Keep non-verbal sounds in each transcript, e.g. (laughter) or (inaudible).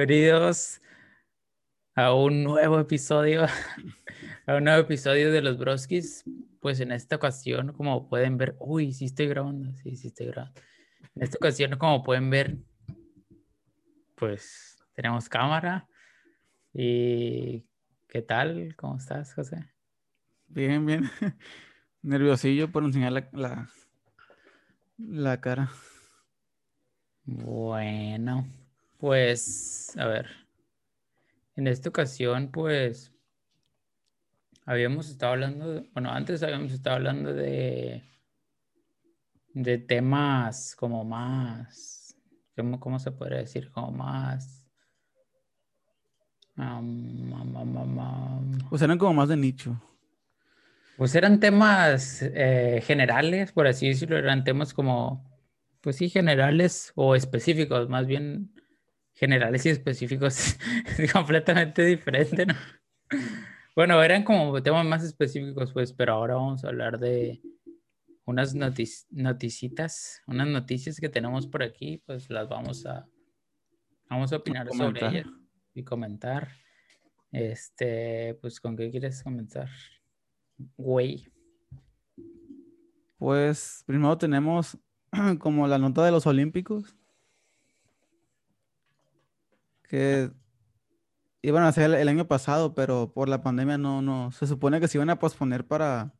Bienvenidos a un nuevo episodio, (laughs) a un nuevo episodio de los Broskis. Pues en esta ocasión, como pueden ver, uy, sí estoy grabando, sí, sí estoy grabando. En esta ocasión, como pueden ver, pues tenemos cámara. ¿Y qué tal? ¿Cómo estás, José? Bien, bien. (laughs) Nerviosillo por enseñar la, la, la cara. Bueno, pues, a ver. En esta ocasión, pues, habíamos estado hablando, de- bueno, antes habíamos estado hablando de, de temas como más, ¿cómo, cómo se podría decir? Como más... am, am, am. Pues eran como más de nicho. Pues eran temas eh, generales, por así decirlo, eran temas como, pues sí, generales o específicos, más bien generales y específicos, (laughs) es completamente diferente, ¿no? Bueno, eran como temas más específicos, pues, pero ahora vamos a hablar de unas notis- noticitas, unas noticias que tenemos por aquí, pues las vamos a, vamos a opinar sobre comentar. ellas y comentar. Este, pues, ¿con qué quieres comenzar? Güey. Pues primero tenemos (clears throat) como la nota de los Olímpicos. Que iban a ser el, año pasado, pero por la pandemia no, no. Se supone que se iban a posponer para,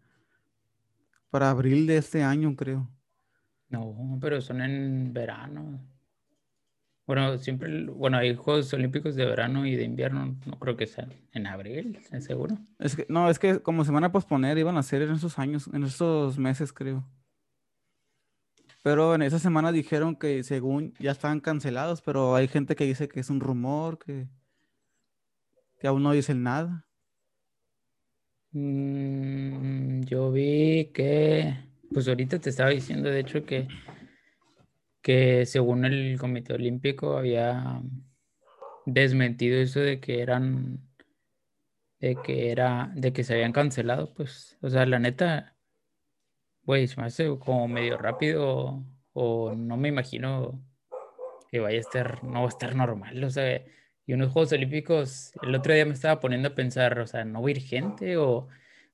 para abril de este año, creo. No, pero son en verano. Bueno, siempre, bueno, hay Juegos Olímpicos de verano y de invierno, no creo que sean en abril, ¿estás seguro? Es que, no, es que como se van a posponer, iban a ser en esos años, en esos meses, creo. Pero en esa semana dijeron que según ya estaban cancelados, pero hay gente que dice que es un rumor, que, que aún no dicen nada. Mm, yo vi que, pues ahorita te estaba diciendo, de hecho, que, que según el Comité Olímpico había desmentido eso de que eran, de que era, de que se habían cancelado, pues, o sea, la neta, güey, se me hace como medio rápido o no me imagino que vaya a estar, no va a estar normal, o sea, y unos Juegos Olímpicos, el otro día me estaba poniendo a pensar, o sea, ¿no va a ir gente o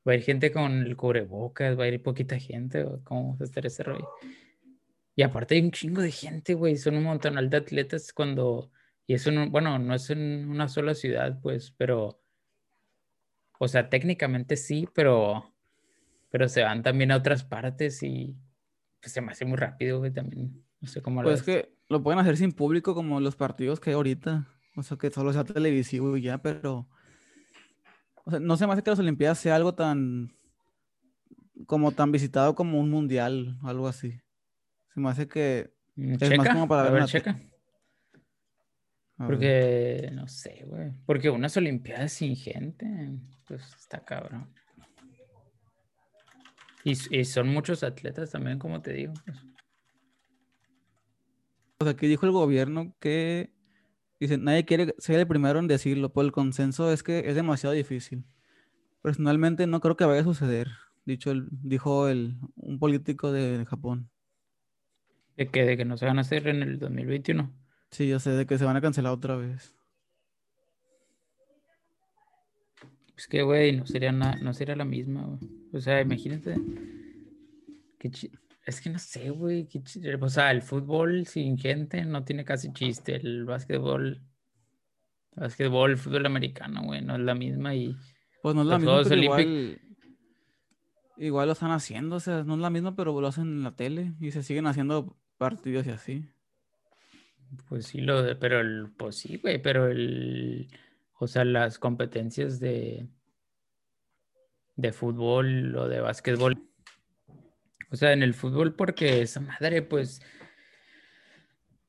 va a ir gente con el cubrebocas, va a ir poquita gente o cómo va a estar ese rollo? Y aparte hay un chingo de gente, güey, son un montonal de atletas cuando, y eso no, bueno, no es en una sola ciudad, pues, pero, o sea, técnicamente sí, pero, pero se van también a otras partes y pues se me hace muy rápido, güey, también, no sé cómo lo Pues es que lo pueden hacer sin público como los partidos que hay ahorita. O sea, que solo sea televisivo y ya, pero... O sea, no se me hace que las Olimpiadas sea algo tan... como tan visitado como un mundial o algo así. Se me hace que... Mm, Es más Checa, como para a ver ver, una te- checa. Porque, no sé, güey. Porque unas Olimpiadas sin gente, pues está cabrón. Y, son muchos atletas también, como te digo. pues. O sea, aquí dijo el gobierno que dice, nadie quiere ser el primero en decirlo, por el consenso es que es demasiado difícil. Personalmente no creo que vaya a suceder, dicho el, dijo el, un político de Japón. De que, de que no se van a hacer en el 2021. Sí, yo sé de que se van a cancelar otra vez. Es que, güey, no sería, na- no sería la misma, güey. O sea, imagínate. qué Es que no sé, güey. qué O sea, el fútbol sin gente no tiene casi chiste. El básquetbol, básquetbol, el fútbol americano, güey, no es la misma y... Pues no es la misma, pero Olímpicos- igual, igual lo están haciendo, o sea, no es la misma, pero lo hacen en la tele y se siguen haciendo partidos y así. Pues sí, lo de, pero el, pues sí, güey, pero el, o sea, las competencias de, de fútbol o de básquetbol, o sea, en el fútbol porque esa madre, pues,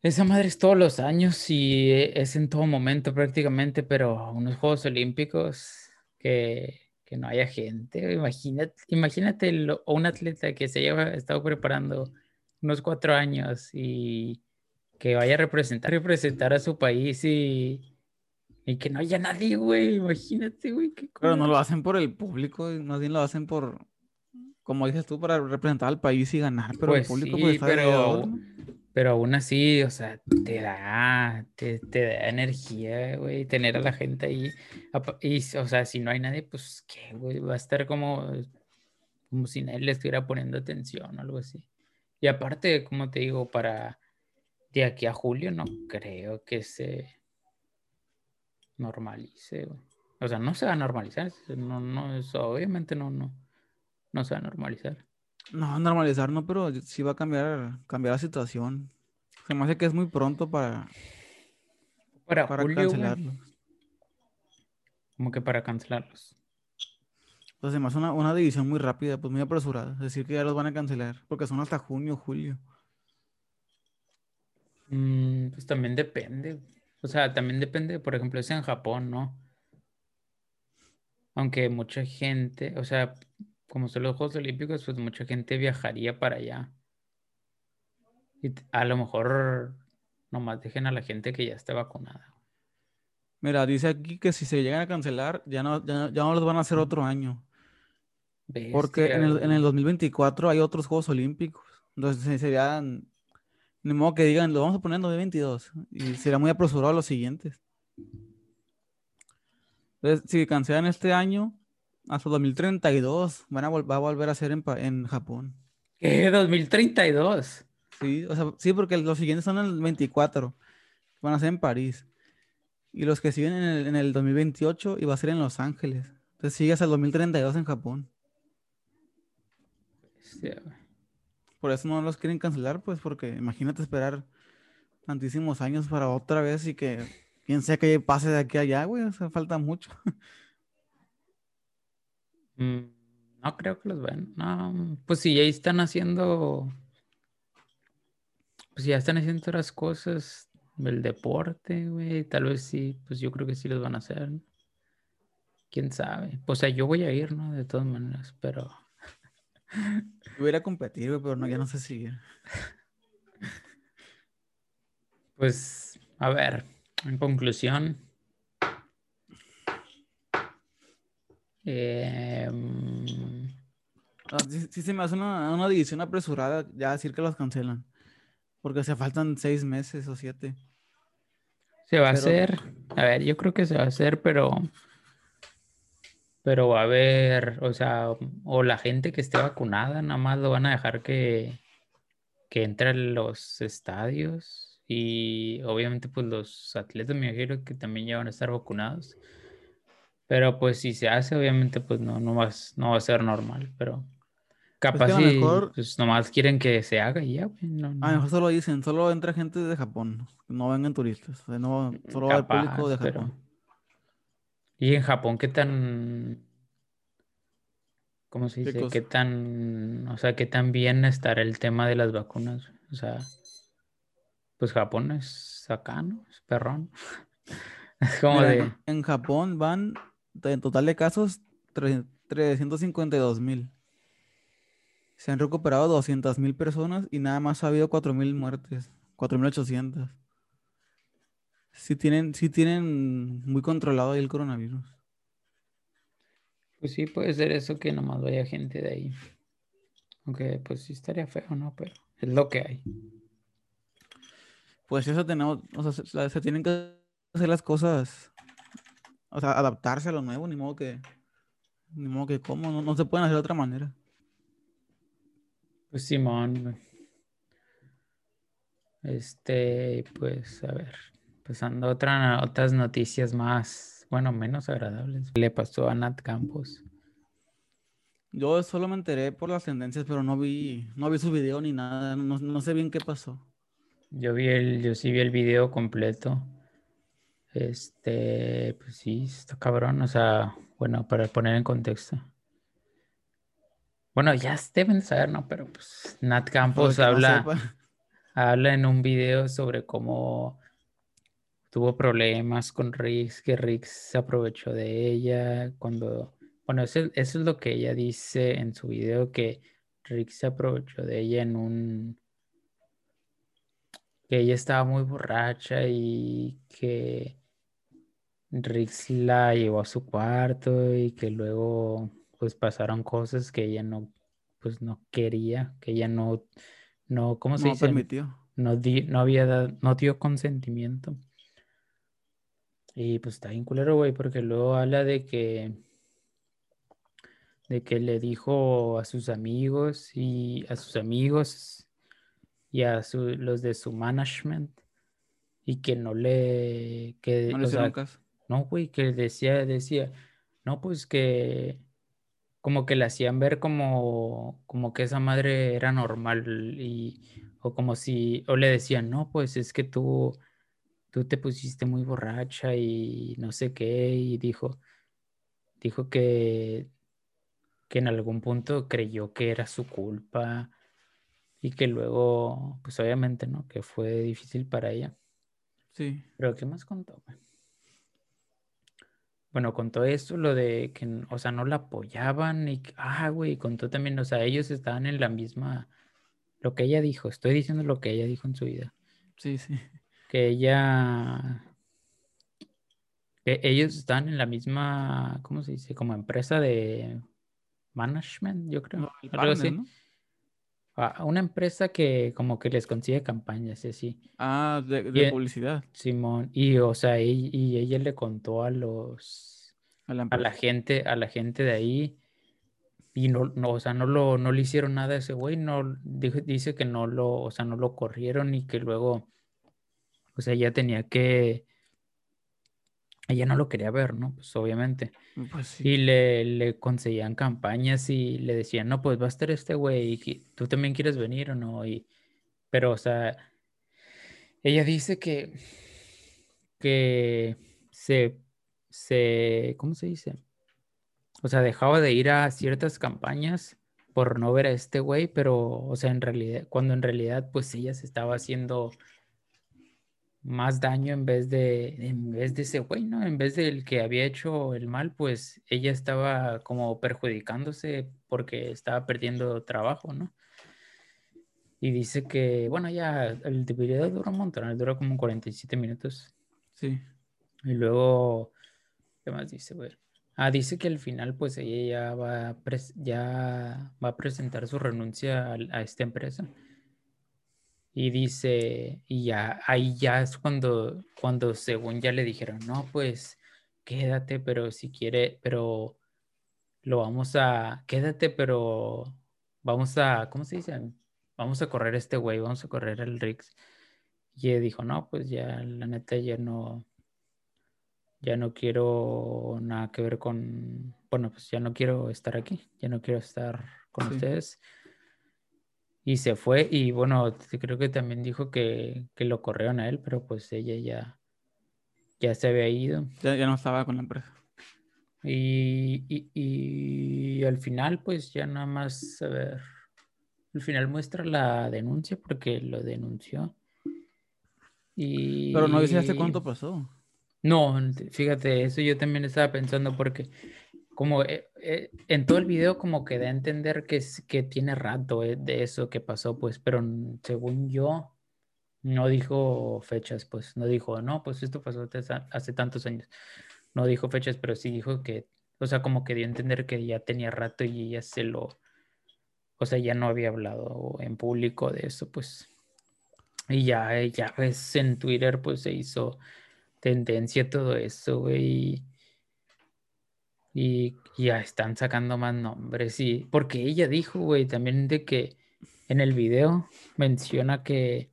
esa madre es todos los años y e- es en todo momento prácticamente, pero unos Juegos Olímpicos que, que no haya gente, imagínate, imagínate lo- un atleta que se haya estado preparando unos cuatro años y que vaya a representar, representar a su país y, y que no haya nadie, güey. Imagínate, güey. qué Pero no lo hacen por el público, más bien lo hacen por, como dices tú, para representar al país y ganar, pero el Pues público sí, pues está de pero. Pero aún así, o sea, te da, te, te da energía, güey, tener a la gente ahí. Y, o sea, si no hay nadie, pues, ¿qué, güey? Va a estar como, como si nadie le estuviera poniendo atención o algo así. Y aparte, como te digo, para de aquí a julio no creo que se normalice, güey. O sea, no se va a normalizar. No, no, eso obviamente no, no, no se va a normalizar. No, normalizar no, pero sí va a cambiar, cambiar la situación. Se me hace que es muy pronto para, Para, para julio, güey, cancelarlo. como que para cancelarlos. Hace una, una división muy rápida, pues muy apresurada. Decir que ya los van a cancelar, porque son hasta junio, julio. Mm, pues también depende. O sea, también depende, por ejemplo, es en Japón, ¿no? Aunque mucha gente, o sea, como son los Juegos Olímpicos, pues mucha gente viajaría para allá. Y a lo mejor nomás dejen a la gente que ya esté vacunada. Mira, dice aquí que si se llegan a cancelar, ya no, ya, no- ya no los van a hacer otro año. Porque en el, en el güey. 2024 hay otros Juegos Olímpicos. Entonces se- serían, ni modo que digan, lo vamos a poner en 2022. Y sería muy apresurado los siguientes. Entonces, si cancelan este año, hasta 2032 van a va a volver a ser en, en Japón. ¿Qué? 2032. Sí, o sea, sí, porque los siguientes son en el 24. Van a ser en París. Y los que siguen en el, en el 2028 y va a ser en Los Ángeles. Entonces sigue hasta el 2032 en Japón. Güey. Por eso no los quieren cancelar, pues, porque imagínate esperar tantísimos años para otra vez y que quién sea que pase de aquí a allá, güey. O sea, falta mucho. (laughs) Mm, No creo que los vayan. No, pues si ya están haciendo. Pues si ya están haciendo otras cosas. El deporte, güey. Tal vez sí. Pues yo creo que sí los van a hacer. Quién sabe. Pues, o sea, yo voy a ir, ¿no? De todas maneras, pero. Yo voy a ir a competir, güey, pero no, ya no sé si. Pues, a ver, en conclusión. Ah, Sí, sí se me hace una, una división apresurada ya decir que los cancelan. Porque se faltan seis meses o siete. se va a hacer. A ver, yo creo que se va a hacer, pero. Pero va a haber, o sea, o la gente que esté vacunada, nada más lo van a dejar que, que entre a los estadios. Y obviamente, pues los atletas me imagino que también ya van a estar vacunados. Pero pues si se hace, obviamente, pues no, no, va, no va a ser normal. Pero capaz lo si mejor- pues nomás quieren que se haga y ya, güey. No, A lo no. mejor solo dicen, solo entra gente de Japón. No vengan turistas. No, solo va el público de Capaz, pero- Japón. Y en Japón, ¿qué tan, cómo se ¿Qué dice? ¿Qué tan, o sea, qué tan bien estará el tema de las vacunas? O sea, pues Japón es acá, ¿no? Es perrón. (laughs) Es como Mira, de, en- Japón van, en total de casos, tre- 352 mil. Se han recuperado 200 mil personas y nada más ha habido 4 mil muertes. 4.800. Sí tienen, sí tienen muy controlado ahí el coronavirus. pues sí, puede ser eso que nomás vaya gente de ahí. Aunque pues sí estaría feo, ¿no? Pero es lo que hay. Pues eso tenemos, o sea, se, tienen que hacer las cosas, o sea, adaptarse a lo nuevo, ni modo que, ni modo que cómo, no, no se pueden hacer de otra manera. Pues Simón. Este, pues a ver, pasando a otra, otras noticias más, bueno, menos agradables. Le pasó a Nat Campos. Yo solo me enteré por las tendencias, pero no vi, no vi su video ni nada, no, no sé bien qué pasó. Yo vi el, yo sí vi el video completo. Este, pues sí, está cabrón. O sea, bueno, para poner en contexto. Bueno, ya deben de saber, ¿no? Pero pues Nat Campos no habla. habla en un video sobre cómo tuvo problemas con Riggs, que Riggs se aprovechó de ella cuando, bueno, eso, eso es lo que ella dice en su video, que Riggs se aprovechó de ella en un, que ella estaba muy borracha y que Riggs la llevó a su cuarto y que luego pues pasaron cosas que ella no, pues no quería, que ella no, no, ¿cómo se No dice? permitió. no, di, no había dado, no dio consentimiento. Y pues está bien culero, güey, porque luego habla de que de que le dijo a sus amigos y a sus amigos y a los de su management y que no le que no le hicieron caso. No, güey, que decía decía, no, pues que como que le hacían ver como como que esa madre era normal y o como si o le decían, "No, pues es que tú tú te pusiste muy borracha y no sé qué" y dijo dijo que que en algún punto creyó que era su culpa y que luego, pues obviamente, ¿no? Que fue difícil para ella. Sí. Pero ¿qué más contó? Bueno, contó esto, lo de que, o sea, no la apoyaban y, ah, güey, contó también, o sea, ellos estaban en la misma, lo que ella dijo, estoy diciendo lo que ella dijo en su vida. Sí, sí. Que ella, que ellos estaban en la misma, ¿cómo se dice? Como empresa de management, yo creo. una empresa que como que les consigue campañas y así. Ah, de, publicidad. Simón. Y o sea, y, ella le contó a los a la, gente, a la gente de ahí. Y no, no, o sea, no lo, no le hicieron nada a ese güey, no, dice que no lo, o sea, no lo corrieron y que luego, o sea, ella tenía que, ella no lo quería ver, ¿no? Pues obviamente. Pues y le, le conseguían campañas y le decían, no, pues va a estar este güey, y tú también quieres venir o no. Y, pero, o sea, ella dice que, que se, se, ¿cómo se dice? O sea, dejaba de ir a ciertas campañas por no ver a este güey, pero, o sea, en realidad, cuando en realidad, pues ella se estaba haciendo más daño en vez de, en vez de ese güey, ¿no? En vez del que había hecho el mal, pues ella estaba como perjudicándose porque estaba perdiendo trabajo, ¿no? Y dice que, bueno, ya el video dura un montón, dura como 47 minutos. Sí. Y luego, ¿qué más dice, güey? Ah, dice que al final, pues ella ya va a, ya va a presentar su renuncia a esta empresa y dice, y ya, ahí ya es cuando, cuando según ya le dijeron, no, pues quédate, pero si quiere, pero lo vamos a, quédate, pero vamos a, ¿cómo se dice? Vamos a correr este güey, vamos a correr el Rix. Y él dijo, no, pues ya, la neta, ya no, ya no quiero nada que ver con, bueno, pues ya no quiero estar aquí, ya no quiero estar con ustedes y se fue y bueno, creo que también dijo que, lo corrieron a él, pero pues ella ya, ya se había ido. Ya, no estaba con la empresa. Y, al final pues ya nada más, a ver, al final muestra la denuncia porque lo denunció. Y... Pero no dice hace cuánto pasó. No, fíjate, eso yo también estaba pensando porque como eh, eh, en todo el video como que da a entender que, que tiene rato eh, de eso que pasó, pues, pero según yo, no dijo fechas, pues, no dijo, no, pues esto pasó hace tantos años. No dijo fechas, pero sí dijo que, o sea, como que dio a entender que ya tenía rato y ya se lo, o sea, ya no había hablado en público de eso, pues. Y ya, ya ves, en Twitter, pues se hizo tendencia todo eso, güey y ya están sacando más nombres. Y porque ella dijo, güey, también de que en el video menciona que,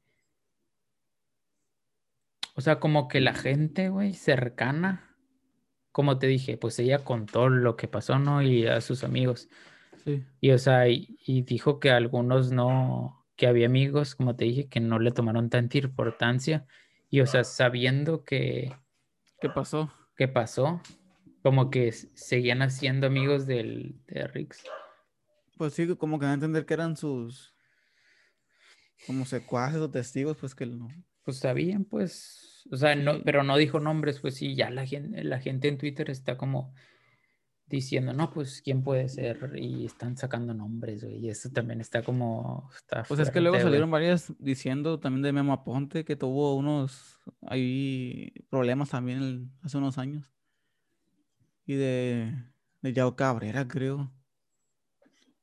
o sea, como que la gente, güey, cercana, como te dije, pues ella contó lo que pasó, ¿no? Y a sus amigos. Sí. Y, o sea, y, dijo que algunos no, que había amigos, como te dije, que no le tomaron tanta importancia. Y, o sea, sabiendo que... ¿Qué pasó? ¿Qué pasó? Como que seguían haciendo amigos del, de Rix. Pues sí, como que a entender que eran sus como secuaces o testigos, pues que no. Pues sabían, pues, o sea, no, pero no dijo nombres, pues sí, ya la gente, la gente en Twitter está como diciendo, no, pues quién puede ser, y están sacando nombres, güey, y eso también está como, está Pues es que luego salieron varias diciendo también de Memo Aponte que tuvo unos, ahí problemas también hace unos años y de, de Yao Cabrera, creo.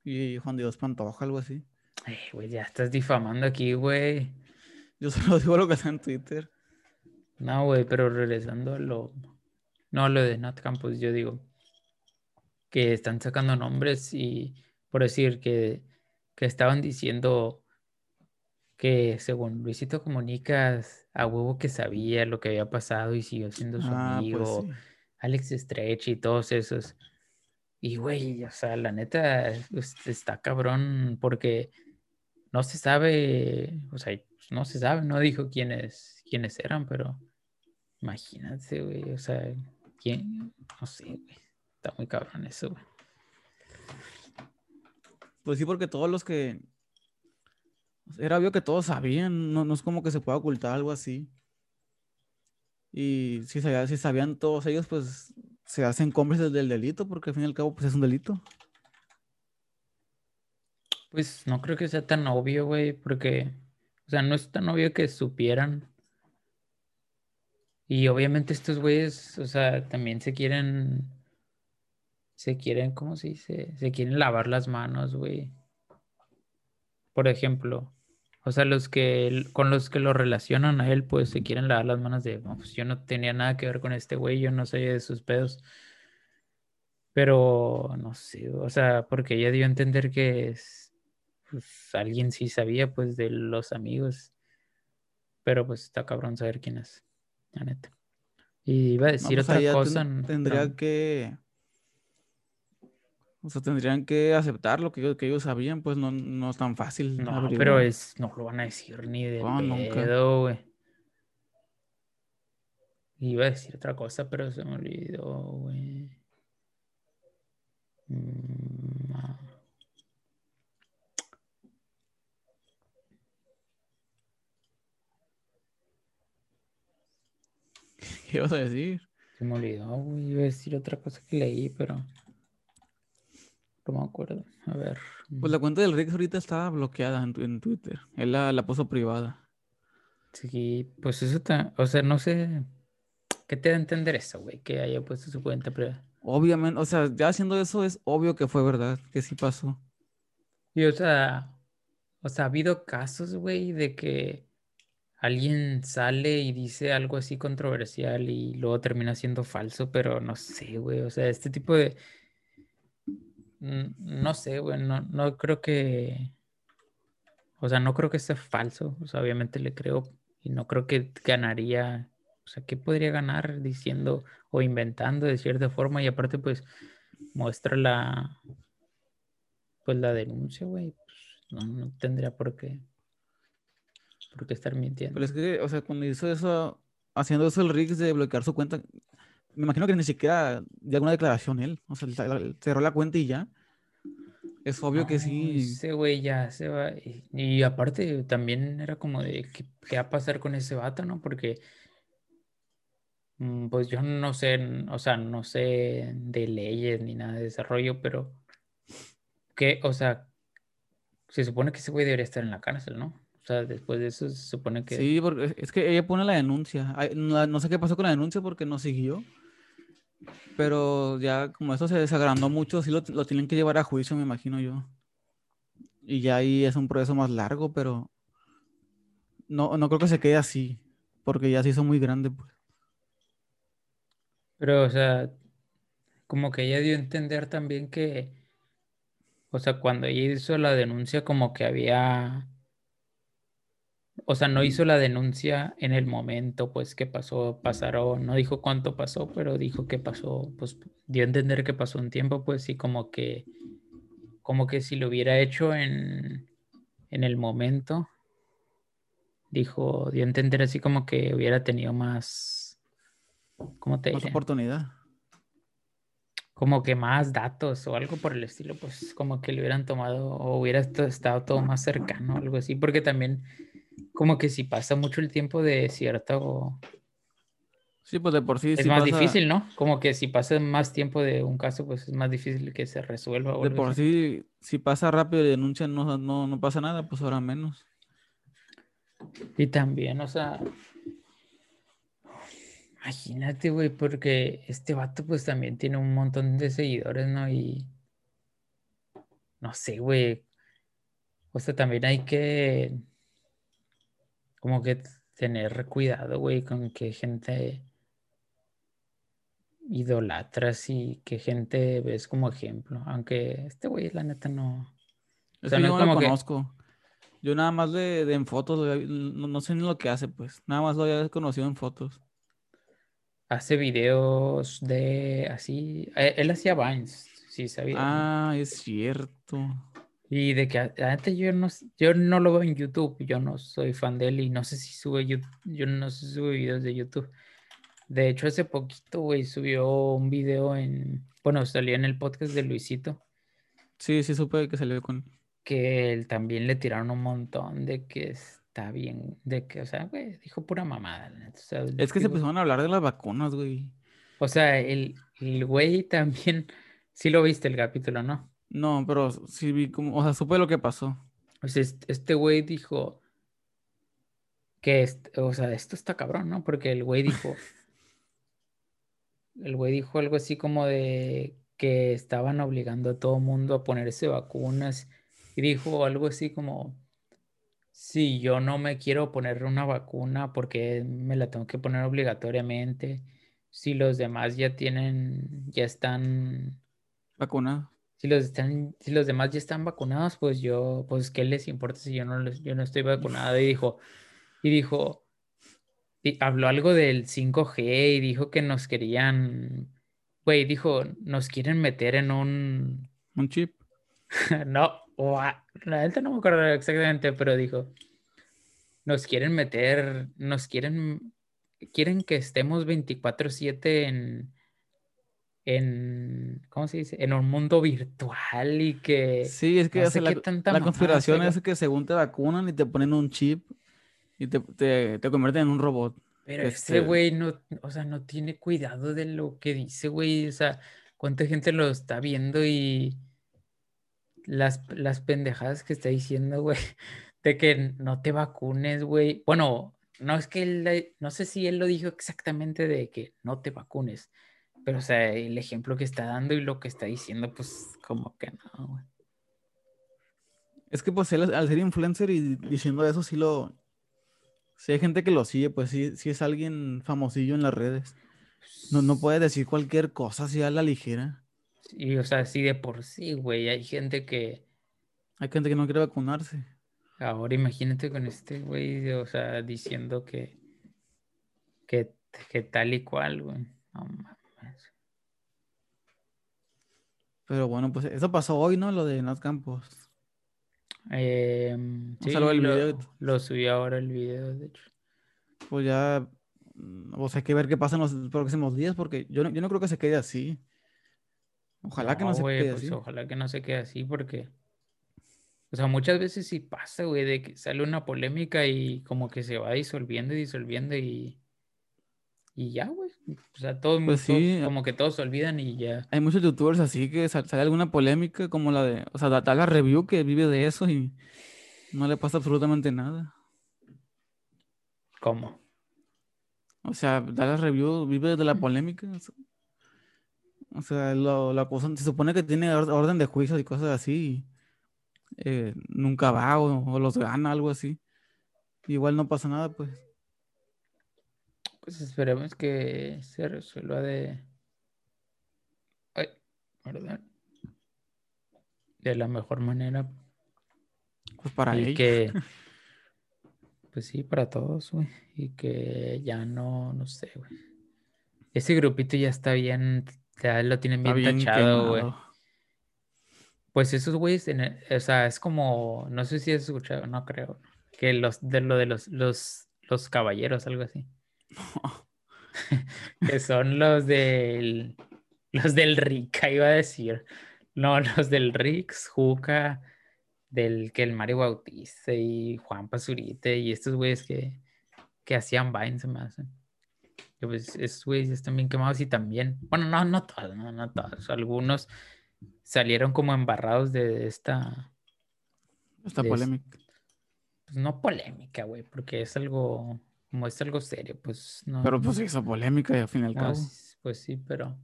Y Juan Dios Pantoja, algo así. Ay, güey, ya estás difamando aquí, güey. Yo solo (laughs) digo lo que está en Twitter. No, güey, pero regresando a lo. No, lo de Nat Campos, yo digo que están sacando nombres y por decir que, que estaban diciendo que según Luisito Comunicas, a huevo que sabía lo que había pasado y siguió siendo su Ah, pues amigo, sí. Alex Stretch y todos esos. Y güey, o sea, la neta es- está cabrón porque no se sabe, o sea, no se sabe, no dijo quiénes, quiénes eran, pero imagínate, güey, o sea, quién, no sé, güey, está muy cabrón eso, güey. Pues sí, porque todos los que. Era obvio que todos sabían, no es como que se pueda ocultar algo así. Y si, sabía- si sabían todos ellos, pues se hacen cómplices del delito, porque al fin y al cabo, pues es un delito. Pues no creo que sea tan obvio, güey, porque, o sea, no es tan obvio que supieran. Y obviamente estos güeyes, o sea, también se quieren, se quieren, ¿cómo se dice? Se quieren lavar las manos, güey. Por ejemplo, o sea, los que, con los que lo relacionan a él, pues se quieren lavar las manos de, "No, pues yo no tenía nada que ver con este güey, yo no soy de sus pedos. Pero, no sé, o sea, porque ella dio a entender que es, pues alguien sí sabía, pues, de los amigos. Pero pues está cabrón saber quién es, la neta. Y iba a No, decir pues otra ten- cosa. tendría pero- que. O sea, tendrían que aceptar lo que ellos, que ellos sabían, pues no, no es tan fácil. No, pero es, no lo van a decir ni de No, pedo, güey. Iba a decir otra cosa, pero se me olvidó, güey. Mm, ah. (laughs) ¿Qué ibas a decir? Se me olvidó, güey. Iba a decir otra cosa que leí, pero no me acuerdo. A ver. Pues la cuenta del Rix ahorita está bloqueada en, Twitter. Él la, la puso privada. Sí, pues eso está, o sea, no sé qué te da a entender eso, güey, que haya puesto su cuenta, pero Obviamente, o sea, ya haciendo eso es obvio que fue verdad, que sí pasó. y o sea, o sea, ha habido casos, güey, de que alguien sale y dice algo así controversial y luego termina siendo falso, pero no sé, güey, o sea, este tipo de, no sé, güey, no, no creo que, o sea, no creo que sea falso, o sea, obviamente le creo y no creo que ganaría, o sea, ¿qué podría ganar diciendo o inventando de cierta forma? Y aparte, pues, muestra la, pues, la denuncia, güey, pues, no, no tendría por qué, por qué estar mintiendo. Pero es que, o sea, cuando hizo eso, haciendo eso el Rix de bloquear su cuenta, me imagino que ni siquiera dio alguna declaración él. O sea, cerró la cuenta y ya. Es obvio que sí. Ese güey ya se va. Y, y aparte también era como de ¿qué, qué va a pasar con ese vato, ¿no? Porque mm, pues yo no sé, o sea, no sé de leyes ni nada de desarrollo, pero que, o sea, se supone que ese güey debería estar en la cárcel, ¿no? O sea, después de eso se supone que. Sí, porque es- que ella pone la denuncia. No sé qué pasó con la denuncia porque no siguió. Pero ya como eso se desagrandó mucho, sí lo, lo tienen que llevar a juicio, me imagino yo. Y ya ahí es un proceso más largo, pero no, no creo que se quede así, porque ya se hizo muy grande. Pues. Pero, o sea, como que ella dio a entender también que, o sea, cuando ella hizo la denuncia, como que había, o sea, no hizo la denuncia en el momento, pues, que pasó, pasaron, no dijo cuánto pasó, pero dijo que pasó, pues, dio a entender que pasó un tiempo, pues, y como que, como que si lo hubiera hecho en, en el momento, dijo, dio a entender así como que hubiera tenido más, ¿cómo te Más diré? oportunidad. como que más datos o algo por el estilo, pues como que le hubieran tomado o hubiera estado todo más cercano, algo así, porque también como que si pasa mucho el tiempo de cierto, Sí, pues de por sí, es más pasa- difícil, ¿no? Como que si pasa más tiempo de un caso, pues es más difícil que se resuelva. o De por así. sí, si pasa rápido y denuncian, no, no, no pasa nada, pues ahora menos. Y también, o sea, imagínate, güey, porque este vato pues también tiene un montón de seguidores, ¿no? Y no sé, güey. O sea, también hay que, como que tener cuidado, güey, con que gente idolatras y que gente ves como ejemplo. Aunque este güey, la neta, no. O sea, no lo conozco. Yo nada más de, en fotos, no, sé ni lo que hace, pues. Nada más lo había conocido en fotos. Hace videos de así. Eh, él hacía Vines, sí, sabía. Ah, es cierto. Y de que antes yo no, yo no lo veo en YouTube, yo no soy fan de él y no sé si sube yo no sé si sube videos de YouTube. De hecho, hace poquito, güey, subió un video en, bueno, salió en el podcast de Luisito. Sí, sí, supe que salió con... Que él también le tiraron un montón de que está bien, de que, o sea, güey, dijo pura mamada. es que se empezaron a hablar de las vacunas, güey. O sea, el, el güey también, (laughs) sí lo viste el capítulo, ¿no? No, pero sí vi como, o sea, supe lo que pasó. Pues este güey dijo que, o sea, esto está cabrón, ¿no? Porque el güey dijo... (laughs) el güey dijo algo así como de que estaban obligando a todo mundo a ponerse vacunas y dijo algo así como, si yo no me quiero poner una vacuna porque me la tengo que poner obligatoriamente, si los demás ya tienen, ya están vacunados. Si los, están, si los demás ya están vacunados, pues yo, pues ¿qué les importa si yo no, yo no estoy vacunado? Y dijo, y dijo, habló algo del 5G y dijo que nos querían, güey, dijo, nos quieren meter en un... Un chip. (laughs) no, la gente no me acuerdo exactamente, pero dijo, nos quieren meter, nos quieren, quieren que estemos 24/7 en, en, ¿cómo se dice? En un mundo virtual y que... Sí, es que la, la conspiración es que según te vacunan y te ponen un chip y te, te, te convierten en un robot. Pero este güey no, o sea, no tiene cuidado de lo que dice, güey. O sea, cuánta gente lo está viendo y las, las pendejadas que está diciendo, güey, (laughs) de que no te vacunes, güey. Bueno, no es que él, no sé si él lo dijo exactamente de que no te vacunes, pero o sea, el ejemplo que está dando y lo que está diciendo, pues como que no, güey. Es que pues él al ser influencer y diciendo eso sí lo, si hay gente que lo sigue, pues sí, sí es alguien famosillo en las redes. No, no puede decir cualquier cosa así a la ligera. Sí, o sea, sí de por sí, güey. Hay gente que. Hay gente que no quiere vacunarse. Ahora imagínate con este güey, o sea, diciendo que. que, que tal y cual, güey. No mames. Pero bueno, pues eso pasó hoy, ¿no? Lo de Nat Campos. Eh, sí, lo, video. lo subí ahora el video, de hecho. Pues ya, o sea, hay que ver qué pasa en los próximos días, porque yo no, yo no creo que se quede así. Ojalá que no se quede pues, así. Ojalá que no se quede así, porque, o sea, muchas veces sí pasa, güey, de que sale una polémica y como que se va disolviendo y disolviendo y, y ya, güey. O sea, todo, pues como que todos se olvidan y ya. Hay muchos youtubers así que sale alguna polémica como la de, o sea, da, la review que vive de eso y no le pasa absolutamente nada. ¿Cómo? O sea, da la review, vive de la polémica. O sea, lo, la cosa, se supone que tiene orden de juicio y cosas así. Eh, nunca va o, o los gana, algo así. Igual no pasa nada, pues. Pues esperemos que se resuelva de. Ay, ¿verdad? De la mejor manera. Pues para y que. (laughs) Pues sí, para todos, güey. Y que ya no, no sé, güey. Ese grupito ya está bien, ya lo tienen bien, tachado, güey. Pues esos güeyes, o sea, es como, no sé si has escuchado, no creo, que los de lo de los, los, los caballeros, algo así. (laughs) que son los del los del Rica, iba a decir. No, (laughs) los del Rix, Juca, del que el Mario Bautista y Juan Pazurite y estos güeyes que, que hacían Vines se me hacen. Que pues esos güeyes están bien quemados y también, bueno, no, no todos, no, no todos, algunos salieron como embarrados de esta... Esta polémica. Pues no polémica, güey, porque es algo como es algo serio, pues no. Pero pues hizo polémica y al fin y al cabo. pues sí, pero.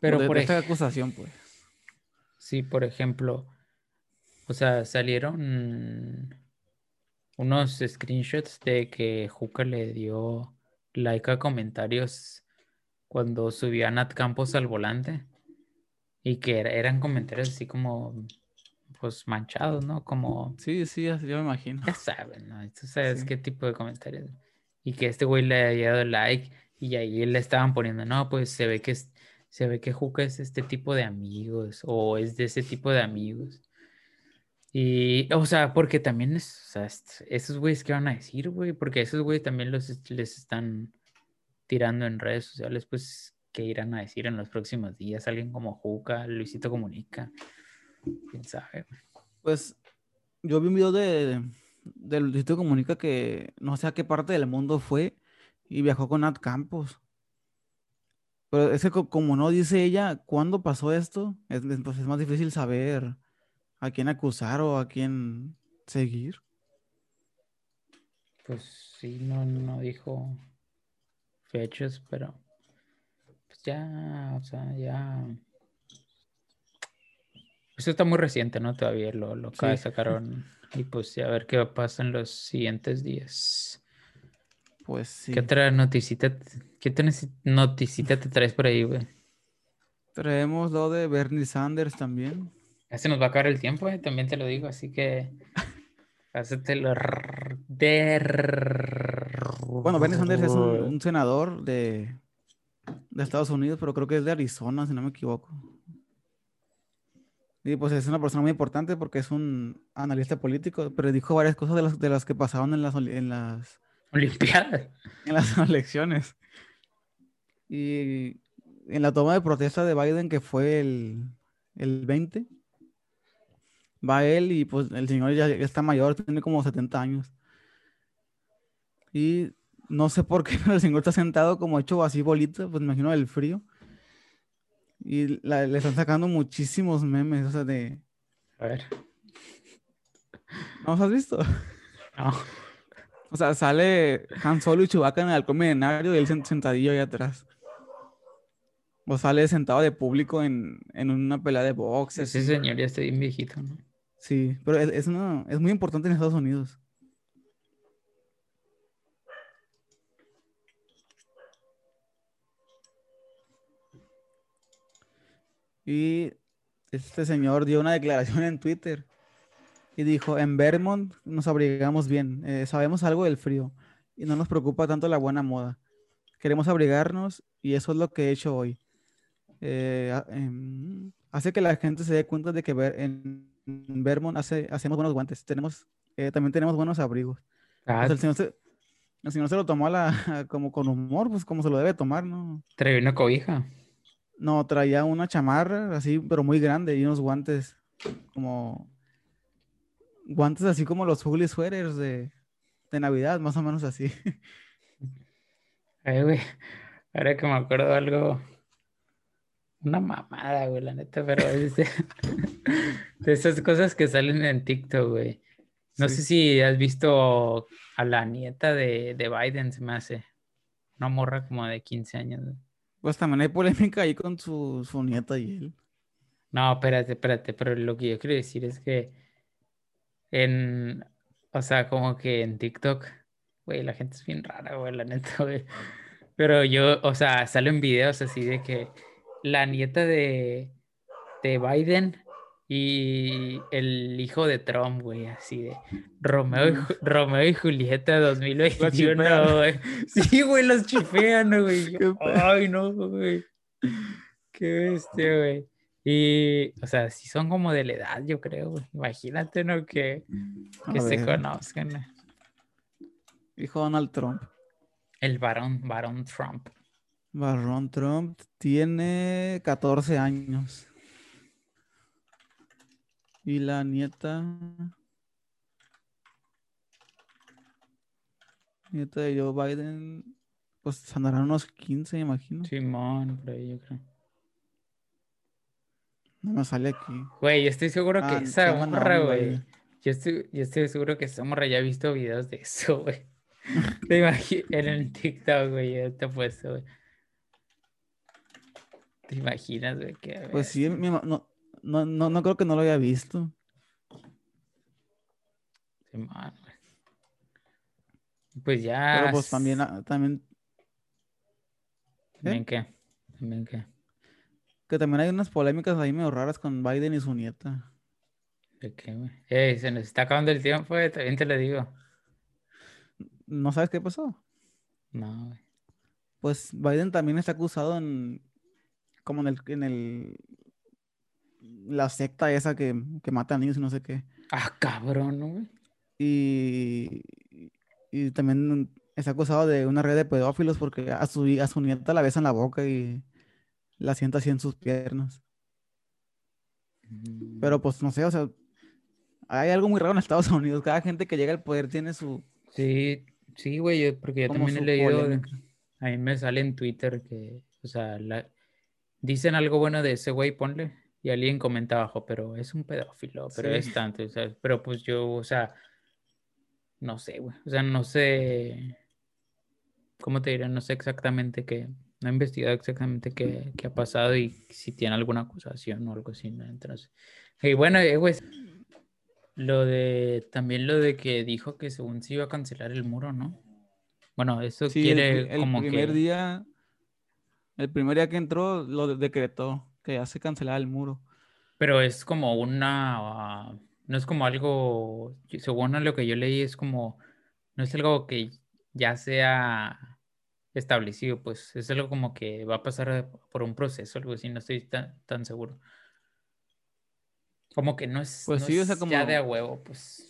Pero por esta acusación, pues. Sí, por ejemplo. O sea, salieron unos screenshots de que Juca le dio like a comentarios cuando subía a Nat Campos al volante y que era- eran comentarios así como pues manchados, ¿no? Como Sí, sí, ya me imagino. ya saben, ¿no? Tú sabes Sí. qué tipo de comentarios. Y que este güey le había dado like y ahí le estaban poniendo, no, pues se ve que se ve que Juca es este tipo de amigos o es de ese tipo de amigos. Y, o sea, porque también es, o sea, esos güeyes que van a decir, güey, porque esos güeyes también los les están tirando en redes sociales, pues, ¿qué irán a decir en los próximos días? Alguien como Juca, Luisito Comunica, quién sabe. güey. Pues yo vi un video de, del Luisito Comunica que no sé a qué parte del mundo fue y viajó con Nat Campos. Pero es que co- como no dice ella cuándo pasó esto, es, es- pues es más difícil saber a quién acusar o a quién seguir. Pues sí, no, no dijo fechas, pero pues ya, o sea, ya. Eso está muy reciente, ¿no? Todavía lo, lo Sí. sacaron y pues a ver qué pasa en los siguientes días. Pues sí. ¿Qué otra noticita, qué noticita te traes por ahí, güey? Traemos lo de Bernie Sanders también. Ya se nos va a acabar el tiempo, eh, también te lo digo, así que Hacetelo de... Bueno, Bernie Sanders es un, un senador de, de Estados Unidos, pero creo que es de Arizona, si no me equivoco. Y pues es una persona muy importante porque es un analista político, pero dijo varias cosas de las, de las que pasaban en las, en las, Olimpiadas. (laughs) en las (laughs) elecciones. Y en la toma de protesta de Biden, que fue el, el 20, va él y pues el señor ya, ya está mayor, tiene como 70 años. Y no sé por qué, (laughs) pero el señor está sentado como hecho así bolita, pues me imagino del frío. Y la- le están sacando muchísimos memes, o sea, de... A ver. ¿No los has visto? No. O sea, sale Han Solo y Chewbacca en el halcón milenario y él sen- sentadillo ahí atrás. O sale sentado de público en, en una pelea de box. Ese señor ya está bien viejito, ¿no? Sí, pero es, es, una- es muy importante en Estados Unidos. Y este señor dio una declaración en Twitter y dijo, en Vermont nos abrigamos bien, eh, sabemos algo del frío y no nos preocupa tanto la buena moda. Queremos abrigarnos y eso es lo que he hecho hoy. Eh, em, hace que la gente se dé cuenta de que ver- en, en Vermont hace, hacemos buenos guantes. Tenemos, eh, también tenemos buenos abrigos. Ah, sea, el señor se, el señor se lo tomó a la, (laughs) como con humor, pues como se lo debe tomar, ¿no? trae una cobija. No, traía una chamarra así, pero muy grande y unos guantes como guantes así como los ugly sweaters de, de Navidad, más o menos así. Ay, güey. Ahora que me acuerdo algo. Una mamada, güey, la neta, pero es de, (laughs) de esas cosas que salen en TikTok, güey. No Sí. sé si has visto a la nieta de, de Biden, se me hace. Una morra como de 15 años. güey. Pues también hay polémica ahí con su, nieta y él. No, espérate, espérate, pero lo que yo quiero decir es que en, o sea, como que en TikTok, güey, la gente es bien rara, güey, la neta, güey. Pero yo, o sea, salen videos así de que la nieta de, de Biden y el hijo de Trump, güey, así de Romeo y, Mm. Romeo y Julieta 2021, chipean. güey. (laughs) Sí, güey, los chipean, güey. Ay, no, güey. Qué bestia, güey. Y, o sea, si son como de la edad, yo creo, güey. Imagínate, ¿no? Que, se ver, conozcan. ¿no? Dijo Donald Trump. El varón, varón Trump. Barrón Trump tiene 14 años. Y la nieta. Nieta de Joe Biden. Pues andarán unos 15, me imagino. Simón, por ahí yo creo. No me sale aquí. Güey, yo estoy seguro que Ah, esa morra, güey. Yo estoy, yo estoy seguro que esa morra ya ha visto videos de eso, güey. (laughs) Te imagi- en el TikTok, güey, ya te puesto, güey. ¿Te imaginas, güey? Pues sí, mi no, no, no, no creo que no lo haya visto. Simón, güey. Pues ya. Pero pues también, ah, también, ¿También qué? ¿También qué? que también hay unas polémicas ahí medio raras con Biden y su nieta. ¿De qué, güey? Ey, se nos está acabando el tiempo, güey, también te lo digo. ¿No sabes qué pasó? No, güey. Pues Biden también está acusado en, como en el, en el, la secta esa que, que mata a niños y no sé qué. Ah, cabrón, ¿no, güey. Y, y también está acusado de una red de pedófilos porque a su, a su nieta la besa en la boca y la sienta así en sus piernas. Mm, Pero pues no sé, o sea, hay algo muy raro en Estados Unidos. Cada gente que llega al poder tiene su, Sí, sí, güey, porque yo también he leído, de- a mí me sale en Twitter que, o sea, la- dicen algo bueno de ese güey, ponle, y alguien comenta abajo, pero es un pedófilo, pero Sí. es tanto, o sea, pero pues yo, o sea, no sé, güey, o sea, no sé, ¿cómo te diré? No sé exactamente qué, no he investigado exactamente qué, qué ha pasado y si tiene alguna acusación o algo así, ¿no? Entonces, y bueno, eh, güey, lo de, también lo de que dijo que según se iba a cancelar el muro, ¿no? Bueno, eso Sí, el, quiere pri- el como primer que... día, el primer día que entró, lo de- decretó que ya se cancelaba el muro. Pero es como una, no es como algo, según lo que yo leí, es como, no es algo que ya sea establecido, pues es algo como que va a pasar por un proceso, algo así, no estoy tan, tan seguro. Como que no es, Pues no sí, o sea, es ya de a como- huevo, pues.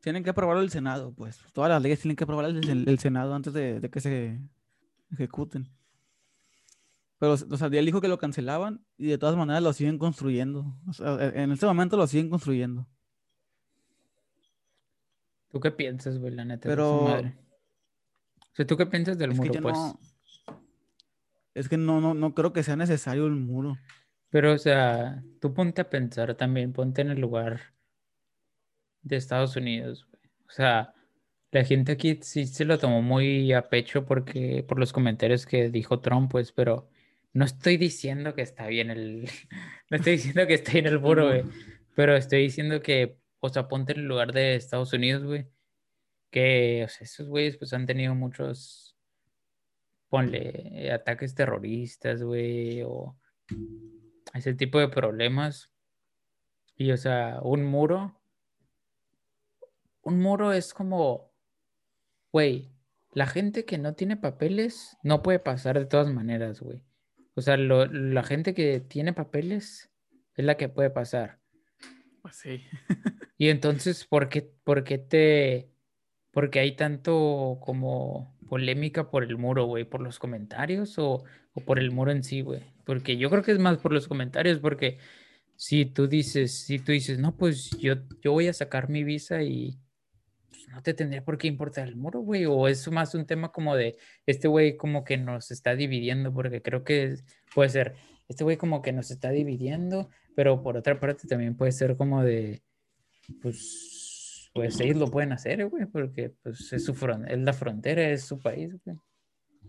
Tienen que aprobarlo el Senado, pues. Todas las leyes tienen que aprobarlas el, el Senado antes de, de que se ejecuten. Pero, o sea, él dijo que lo cancelaban y de todas maneras lo siguen construyendo. O sea, e- en este momento lo siguen construyendo. ¿Tú qué piensas, güey, la neta? su Pero madre? O sea, ¿tú qué piensas del es muro, pues? no. Es que no, no, no creo que sea necesario el muro. Pero, o sea, tú ponte a pensar también, ponte en el lugar de Estados Unidos, güey. O sea, la gente aquí sí se lo tomó muy a pecho porque por los comentarios que dijo Trump, pues, pero no estoy diciendo que está bien el, (laughs) no estoy diciendo que está bien el muro, güey, (laughs) pero estoy diciendo que, o sea, ponte en el lugar de Estados Unidos, güey, que, o sea, esos güeyes pues han tenido muchos, ponle, ataques terroristas, güey, o ese tipo de problemas. Y, o sea, un muro, un muro es como, güey, la gente que no tiene papeles no puede pasar de todas maneras, güey. O sea, lo- la gente que tiene papeles es la que puede pasar. Pues sí. (laughs) Y entonces, ¿por qué, por qué te, por qué hay tanto como polémica por el muro, güey? ¿Por los comentarios o, o por el muro en sí, güey? Porque yo creo que es más por los comentarios, porque si tú dices, si tú dices, no, pues yo, yo voy a sacar mi visa y pues, no te tendría por qué importar el muro, güey, o es más un tema como de, este güey como que nos está dividiendo, porque creo que puede ser, este güey como que nos está dividiendo, pero por otra parte también puede ser como de, pues, pues ellos lo pueden hacer, güey, porque pues es su fron- es la frontera, es su país, güey.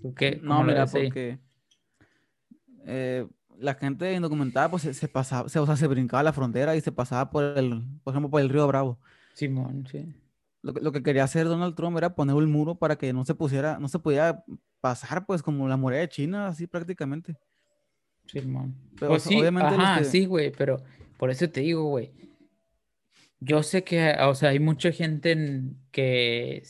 ¿Tú qué? No, ¿Cómo lo mira, porque eh, la gente indocumentada, pues se, se pasaba, se, o sea, se brincaba la frontera y se pasaba por el, por ejemplo, por el río Bravo. Simón, sí. Lo, que- lo que quería hacer Donald Trump era poner un muro para que no se pusiera, no se pudiera pasar, pues, como la muralla de China, así prácticamente. Simón. Pero, Pues sí, obviamente ajá, que- sí, güey, pero por eso te digo, güey. Yo sé que, o sea, hay mucha gente en- que,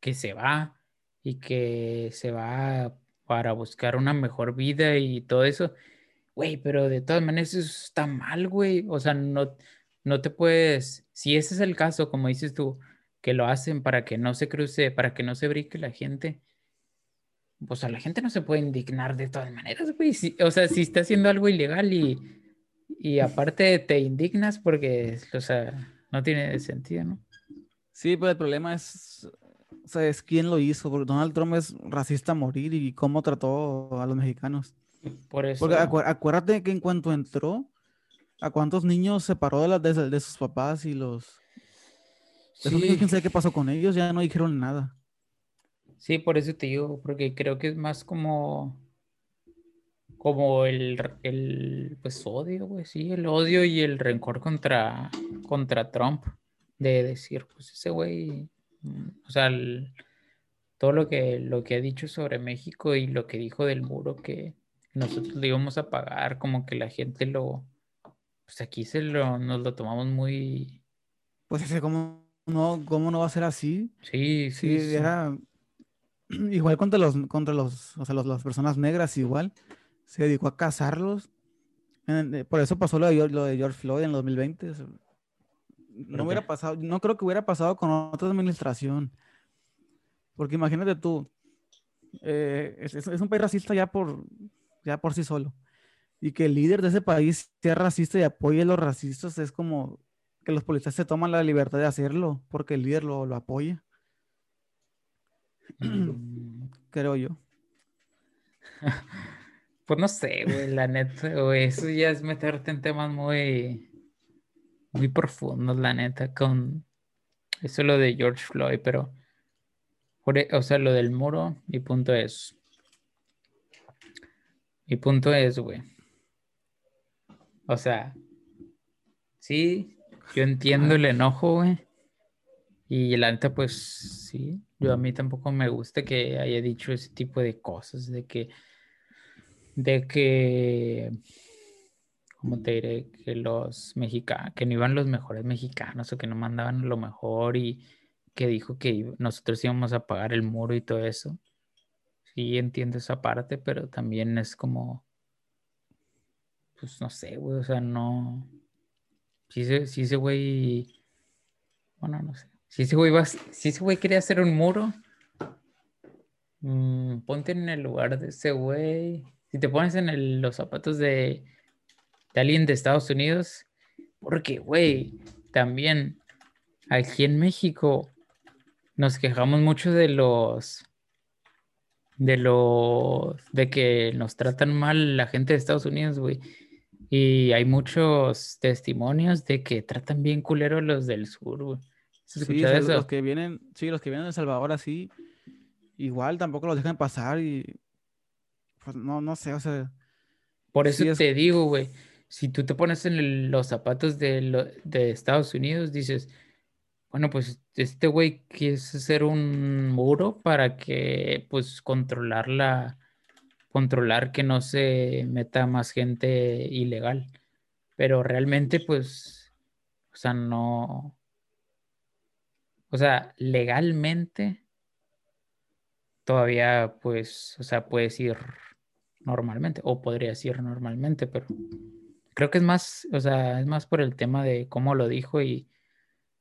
que se va y que se va para buscar una mejor vida y todo eso. Güey, pero de todas maneras eso está mal, güey. O sea, no, no te puedes, si ese es el caso, como dices tú, que lo hacen para que no se cruce, para que no se brique la gente, pues a la gente no se puede indignar de todas maneras, güey. Si- o sea, si está haciendo algo ilegal y, y aparte te indignas porque, o sea, no tiene sentido, ¿no? Sí, pero el problema es, o sea, es quién lo hizo, porque Donald Trump es racista a morir y cómo trató a los mexicanos. Por eso. Porque acu- acuérdate que en cuanto entró, ¿a cuántos niños separó de, las de, de sus papás y los... Esos niños, Sí, quién sabe qué pasó con ellos, ya no dijeron nada. sí, por eso te digo, porque creo que es más como, como el, el, pues odio, güey, sí, el odio y el rencor contra, contra Trump, de decir, pues ese güey mm, o sea, el- todo lo que, lo que ha dicho sobre México y lo que dijo del muro que nosotros le íbamos a pagar, como que la gente lo, pues aquí se lo, nos lo tomamos muy, Pues ese, ¿cómo no, cómo no va a ser así? sí, Sí, era (clears throat) igual contra los, contra los, o sea, los- las personas negras igual. Se dedicó a cazarlos. Eh, Por eso pasó lo de, George- lo de George Floyd en el 2020. o sea, No ¿Por hubiera pasado, no creo que hubiera pasado con otra administración. Porque imagínate tú, eh, es, es- es un país racista ya por, ya por sí solo. Y que el líder de ese país sea racista y apoye a los racistas es como que los policías se toman la libertad de hacerlo porque el líder lo, lo apoya, (clears throat) creo yo. (laughs) Pues no sé, güey, la neta, güey, eso ya es meterte en temas muy, muy profundos, la neta, con eso lo de George Floyd, pero, e- o sea, lo del muro, mi punto es, mi punto es, güey, o sea, sí, yo entiendo el enojo, güey, y la neta, pues, sí, yo a mí tampoco me gusta que haya dicho ese tipo de cosas, de que de que, ¿cómo te diré? Que los mexicanos, que no iban los mejores mexicanos o que no mandaban lo mejor y que dijo que nosotros íbamos a pagar el muro y todo eso. Sí, entiendo esa parte, pero también es como, pues no sé, güey, o sea, no. Si ese, si ese güey, bueno, no sé. Si ese güey va, si ese güey quería hacer un muro, mm, ponte en el lugar de ese güey. Si te pones en los zapatos de, de alguien de Estados Unidos, porque, güey, también aquí en México nos quejamos mucho de los, de los, de que nos tratan mal la gente de Estados Unidos, güey. Y hay muchos testimonios de que tratan bien culero los del sur, güey. ¿Has Sí, eso? los que vienen, sí, los que vienen de El Salvador así, igual tampoco los dejan pasar y pues no, no sé, o sea, Por eso sí es- te digo, güey, si tú te pones en el- los zapatos de, lo- de Estados Unidos, dices, bueno, pues este güey quiso hacer un muro para que, pues, controlar la, controlar que no se meta más gente ilegal. Pero realmente, pues, o sea, no, o sea, legalmente todavía, pues, o sea, puedes ir normalmente, o podrías ir normalmente, pero creo que es más, o sea, es más por el tema de cómo lo dijo y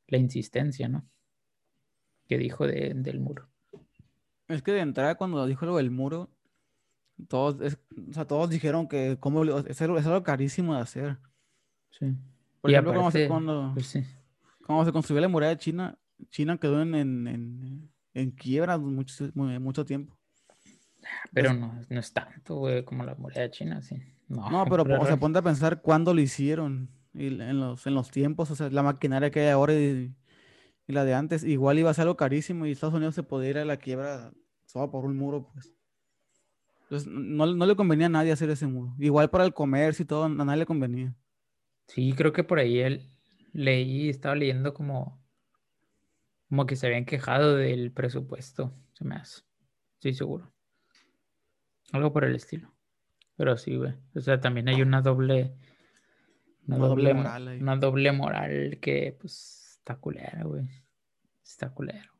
la insistencia, ¿no? Que dijo de- del muro. es que de entrada cuando dijo lo del muro, todos, es- o sea, todos dijeron que cómo, es algo, es algo carísimo de hacer. Sí. Por Y ejemplo, aparte, cuando, pues sí. cuando se construyó la muralla de China, China quedó en, en, en- en quiebra mucho, mu- mucho tiempo. Pero no, no es tanto, güey, como la muralla china, sí. No, No, pero, (laughs) o sea, (laughs) ponte a pensar cuándo lo hicieron y en los, en los tiempos, o sea, la maquinaria que hay ahora y, y la de antes, igual iba a ser algo carísimo y Estados Unidos se podía ir a la quiebra solo por un muro, pues. Entonces, no, no le convenía a nadie hacer ese muro. Igual para el comercio y todo, a nadie le convenía. Sí, creo que por ahí él leí, estaba leyendo como, como que se habían quejado del presupuesto, se me hace. Estoy seguro. Algo por el estilo. Pero sí, güey. O sea, también hay una doble, una Una doble doble, mo- moral ahí. una doble moral que, pues, está culera, güey. Está culera.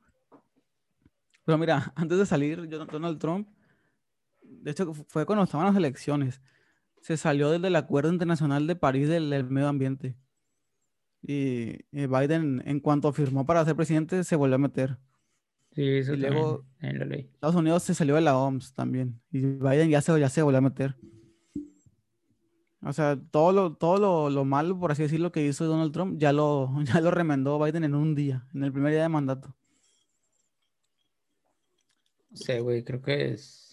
Pero mira, antes de salir Donald Trump, de hecho fu- fue cuando estaban las elecciones, se salió del, Acuerdo Internacional de París del, del Medio Ambiente. Y, y Biden, en cuanto firmó para ser presidente, se volvió a meter. Sí, eso Y luego- leí. Estados Unidos se salió de la OMS también. Y Biden ya se, ya se volvió a meter. O sea, todo lo, todo lo, lo malo, por así decirlo, que hizo Donald Trump, ya lo, (laughs) ya lo remendó Biden en un día, en el primer día de mandato. No sé, güey, creo que es.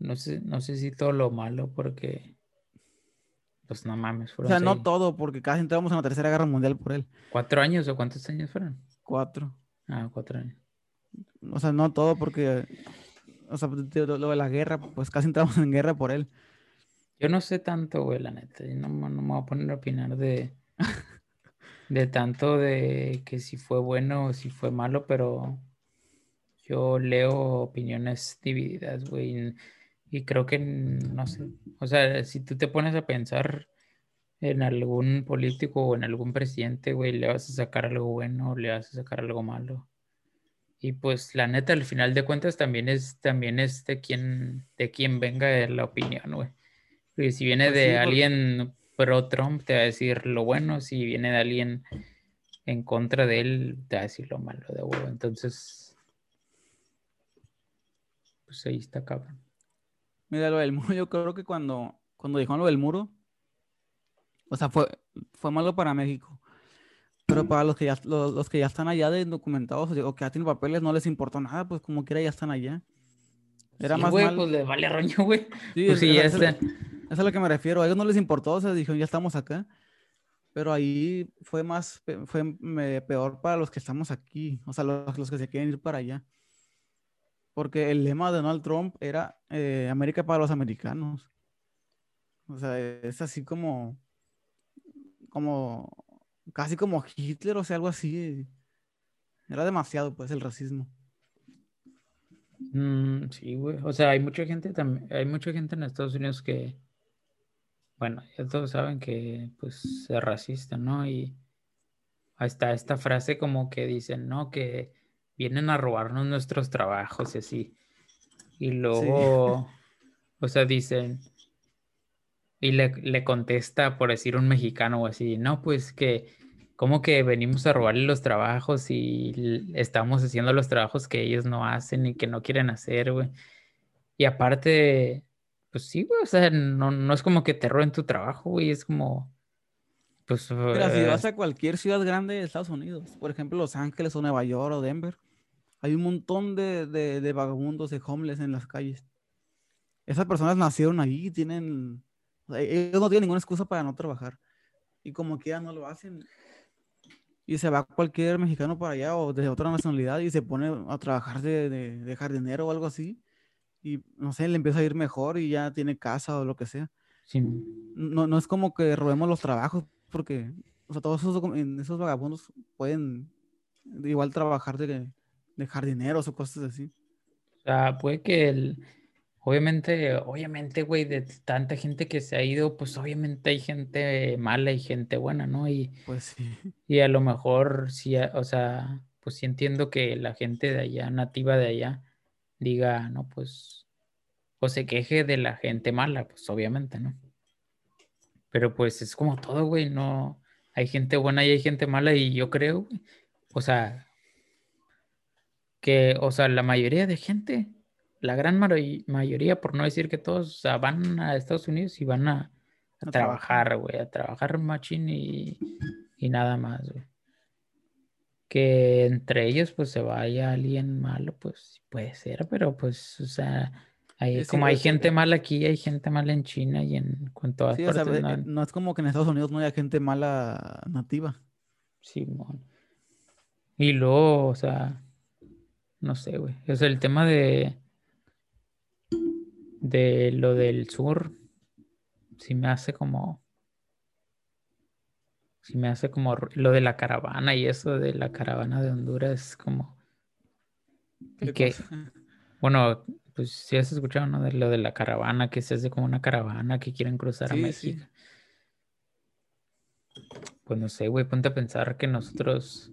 No sé, no sé si todo lo malo, porque. Pues no mames, O sea, no todo, porque casi entramos en la Tercera Guerra Mundial por él. ¿Cuatro años o cuántos años fueron? Cuatro. Ah, cuatro años. O sea, no todo, porque, o sea, lo, de la guerra, pues casi entramos en guerra por él. Yo no sé tanto, güey, la neta. Yo no, no me voy a poner a opinar de. (laughs) de tanto de que si fue bueno o si fue malo, pero yo leo opiniones divididas, güey. Y creo que, no sé, o sea, si tú te pones a pensar en algún político o en algún presidente, güey, le vas a sacar algo bueno o le vas a sacar algo malo. Y pues la neta, al final de cuentas, también es, también es de quien, de quien venga la opinión, güey. Porque si viene Pues de sí, alguien pro Trump, te va a decir lo bueno. Si viene de alguien en contra de él, te va a decir lo malo de huevo. Entonces, pues ahí está cabrón. Mira, lo del muro, yo creo que cuando, cuando dijeron lo del muro, o sea, fue, fue malo para México. Pero para los que ya, los, los que ya están allá de documentados o que ya tienen papeles, no les importó nada, pues como quiera ya están allá. Era Sí, más güey, mal. pues le vale roño, güey. Sí, Pues es- sí, ya es-. Eso es a lo que me refiero. A ellos no les importó, o sea, dijeron, ya estamos acá. Pero ahí fue más, fue peor para los que estamos aquí, o sea, los, los que se quieren ir para allá. Porque el lema de Donald Trump era eh, América para los americanos. O sea, es así como, como, casi como Hitler, o sea, algo así. Era demasiado, pues, el racismo. Mm, sí, güey. O sea, hay mucha gente también, hay mucha gente en Estados Unidos que, bueno, ya todos saben que pues es racista, ¿no? Y está esta frase como que dicen, ¿no? Que vienen a robarnos nuestros trabajos y así. Y luego, o sea, dicen, y le, le contesta, por decir un mexicano o así, no, pues que, ¿cómo que venimos a robarle los trabajos y estamos haciendo los trabajos que ellos no hacen y que no quieren hacer, güey? Y aparte, pues sí, güey, o sea, no, no es como que te roben tu trabajo, güey, es como, pues, Mira, si eh, vas a cualquier ciudad grande de Estados Unidos, por ejemplo, Los Ángeles o Nueva York o Denver, hay un montón de, de, de vagabundos, de homeless en las calles. Esas personas nacieron ahí tienen, ellos no tienen ninguna excusa para no trabajar. Y como quiera no lo hacen. Y se va cualquier mexicano para allá o de otra nacionalidad y se pone a trabajar de, de, de jardinero o algo así. Y no sé, le empieza a ir mejor y ya tiene casa o lo que sea sí, no, no es como que robemos los trabajos, porque, o sea, todos esos, esos vagabundos pueden igual trabajar de, de jardineros o cosas así. O sea, puede que el, obviamente, obviamente, güey, de tanta gente que se ha ido, pues obviamente hay gente mala y gente buena, ¿no? Y, Pues sí. (laughs) y a lo mejor sí, o sea, pues sí entiendo que la gente de allá, nativa de allá, diga, no, pues, o se queje de la gente mala, pues obviamente, ¿no? Pero pues es como todo, güey, no, hay gente buena y hay gente mala y yo creo, o sea, que, o sea, la mayoría de gente, la gran mayoría, por no decir que todos, o sea, van a Estados Unidos y van a, a A trabajar, güey, a trabajar machín y, y nada más, güey. Que entre ellos, pues, se vaya alguien malo, pues, sí puede ser, pero pues, o sea, como hay que- gente mala aquí, hay gente mala en China y en, en todas Sí, o sea, partes, eh, ¿no? eh, no es como que en Estados Unidos no haya gente mala nativa. Simón. Y luego, o sea, no sé, güey. O sea, el tema de, de lo del sur, sí me hace como, sí me hace como lo de la caravana y eso de la caravana de Honduras, como, y ¿Qué que, cosa? bueno, pues sí has escuchado, ¿no? De lo de la caravana, que se hace como una caravana que quieren cruzar a Sí, sí. México. Pues no sé, güey, ponte a pensar que nosotros...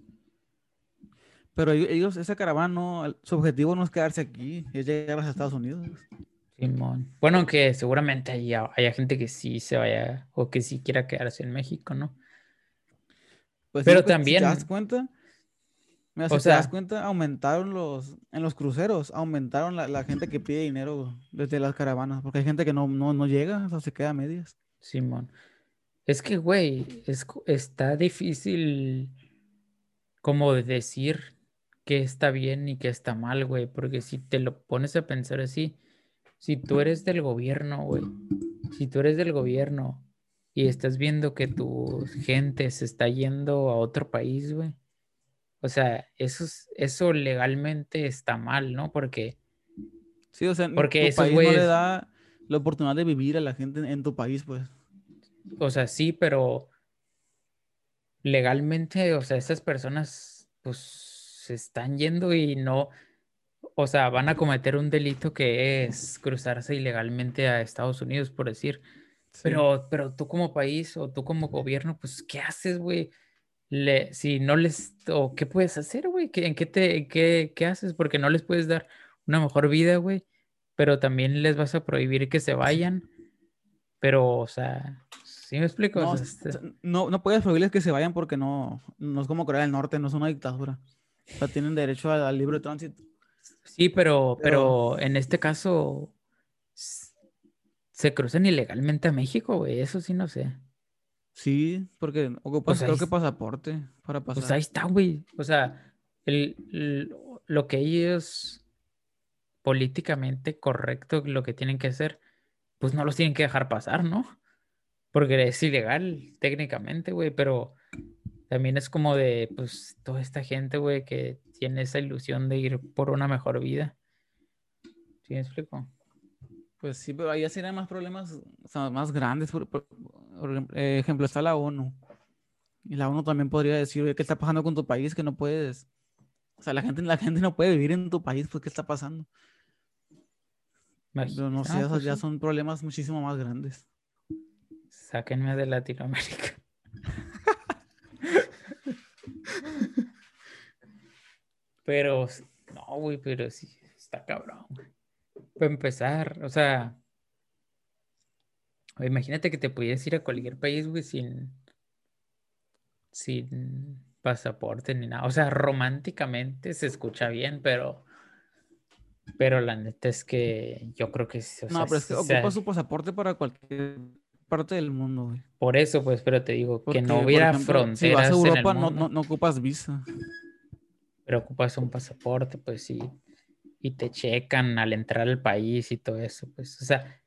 Pero ellos- esa caravana, no, su objetivo no es quedarse aquí, es llegar a los Estados Unidos. Simón. Bueno, aunque seguramente haya, haya gente que sí se vaya o que sí quiera quedarse en México, ¿no? Pues sí, Pero porque también- Si te das cuenta, mira, O si te sea- das cuenta, aumentaron los, en los cruceros, aumentaron la, la gente que pide dinero desde las caravanas, porque hay gente que no, no, no llega, o sea, se queda a medias. Simón. Es que, güey, es, está difícil como de decir qué está bien y qué está mal, güey, porque si te lo pones a pensar así, si tú eres del gobierno, güey, si tú eres del gobierno y estás viendo que tu gente se está yendo a otro país, güey, o sea, eso, es- eso legalmente está mal, ¿no? Porque... Sí, o sea, Porque tu esos país no le da la oportunidad de vivir a la gente en, en tu país, pues. O sea, sí, pero legalmente, o sea, esas personas pues se están yendo y no, o sea, van a cometer un delito que es cruzarse ilegalmente a Estados Unidos, por decir. Pero, pero tú como país o tú como gobierno, pues, ¿qué haces, güey? Le, si no les, o qué puedes hacer, güey, ¿en qué te, qué, qué haces? Porque no les puedes dar una mejor vida, güey, pero también les vas a prohibir que se vayan. Pero, o sea, ¿sí me explico? No, este no, no, puedes prohibirles que se vayan porque no, no es como Corea del Norte, no es una dictadura. O sea, tienen derecho al, al libre tránsito. Sí, pero, pero, en este caso se cruzan ilegalmente a México, güey. Eso sí no sé. Sí, porque ocupas, creo que pasaporte para pasar. Pues ahí está, güey. O sea, el, lo que ellos políticamente correcto, lo que tienen que hacer, pues no los tienen que dejar pasar, ¿no? Porque es ilegal técnicamente, güey, pero también es como de, pues, toda esta gente, güey, que tiene esa ilusión de ir por una mejor vida. ¿Sí me explico? Pues sí, pero ahí serían más problemas, o sea, más grandes. Por, ejemplo, está la ONU. Y la ONU también podría decir, ¿qué está pasando con tu país? Que no puedes. O sea, la gente, la gente no puede vivir en tu país, pues, ¿qué está pasando? Pero no sé, ah, pues ya son problemas muchísimo más grandes. Sáquenme de Latinoamérica. Pero, no, güey, pero sí, está cabrón, güey. Para empezar, o sea, imagínate que te pudieras ir a cualquier país, güey, sin, sin pasaporte ni nada. O sea, románticamente se escucha bien, pero, pero la neta es que yo creo que... O no, pero es que ocupa su pasaporte para cualquier parte del mundo, güey. Por eso, pues, pero te digo, que no hubiera fronteras. Si vas a Europa, no, no, no ocupas visa. Pero ocupas un pasaporte, pues sí y te checan al entrar al país y todo eso, pues, o sea,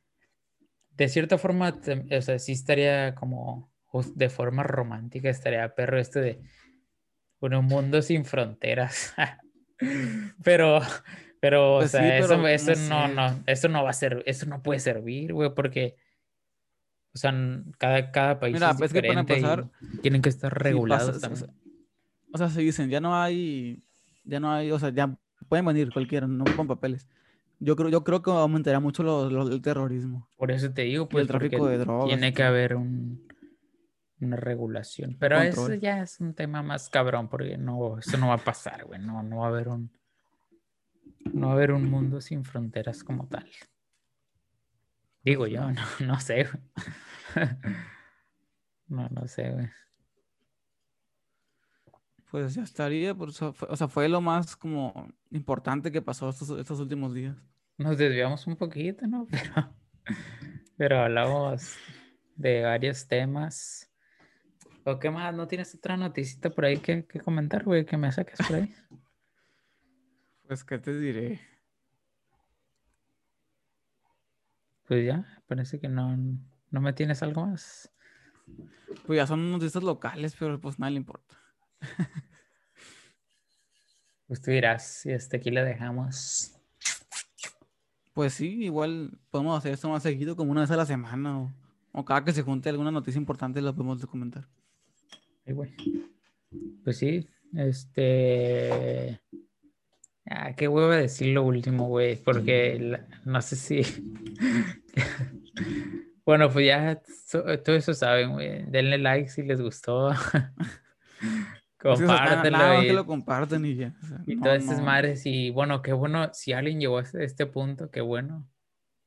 de cierta forma, o sea, sí estaría como, de forma romántica, estaría perro este de, un mundo sin fronteras. (laughs) pero, pero, o pues sea, eso, eso no, no, eso no va a ser, eso no puede servir, güey, porque, o sea, cada, cada país es pues diferente y tienen que estar regulados también. O sea, se dicen, ya no hay, ya no hay, o sea, ya pueden venir cualquiera, no con papeles. Yo creo, yo creo que aumentará mucho lo, el terrorismo. Por eso te digo, pues, el tráfico de drogas. Tiene que haber un, una regulación. Pero eso ya es un tema más cabrón, porque no, eso no va a pasar, güey. No, no va a haber un. No va a haber un mundo sin fronteras como tal. Digo yo, (laughs) no, no sé, güey. (laughs) No, no sé, güey pues ya estaría, o sea, fue lo más como importante que pasó estos, estos últimos días. Nos desviamos un poquito, ¿no? (laughs) Pero, pero hablamos de varios temas. ¿O qué más? ¿No tienes otra noticita por ahí que, que comentar, güey? Que me saques por ahí. (laughs) Pues, ¿qué te diré? Pues ya, parece que no, no me tienes algo más. Pues ya son noticias locales, pero pues nada le importa. (laughs) Pues tú dirás, y hasta aquí le dejamos. Pues sí, igual podemos hacer esto más seguido, como una vez a la semana, o, cada que se junte alguna noticia importante, lo podemos comentar. Pues sí, este. Ah, qué huevo decir lo último, güey, porque no sé si. (laughs) bueno, pues ya todo eso saben, güey. Denle like si les gustó. (laughs) Compártelo. y, que lo comparten y ya. y todas esas madres. Y bueno, qué bueno. Si alguien llegó a este punto, qué bueno.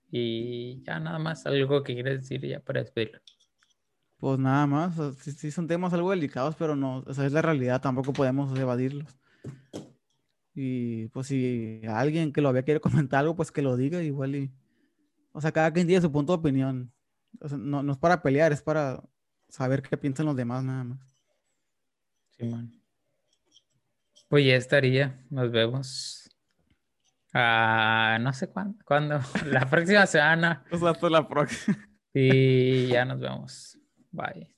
Y ya nada más, algo que quieres decir ya para despedirlo. Pues nada más. sí, son temas algo delicados, pero no. Esa es la realidad. Tampoco podemos evadirlos. Y pues si alguien que lo había quiere comentar algo, pues que lo diga igual y. O sea, cada quien tiene su punto de opinión. no, no es para pelear, es para saber qué piensan los demás nada más. Pues ya estaría. Nos vemos. Ah, no sé cuándo. ¿Cuándo? (laughs) La próxima semana. (laughs) Pues hasta la próxima. Y ya nos vemos. Bye.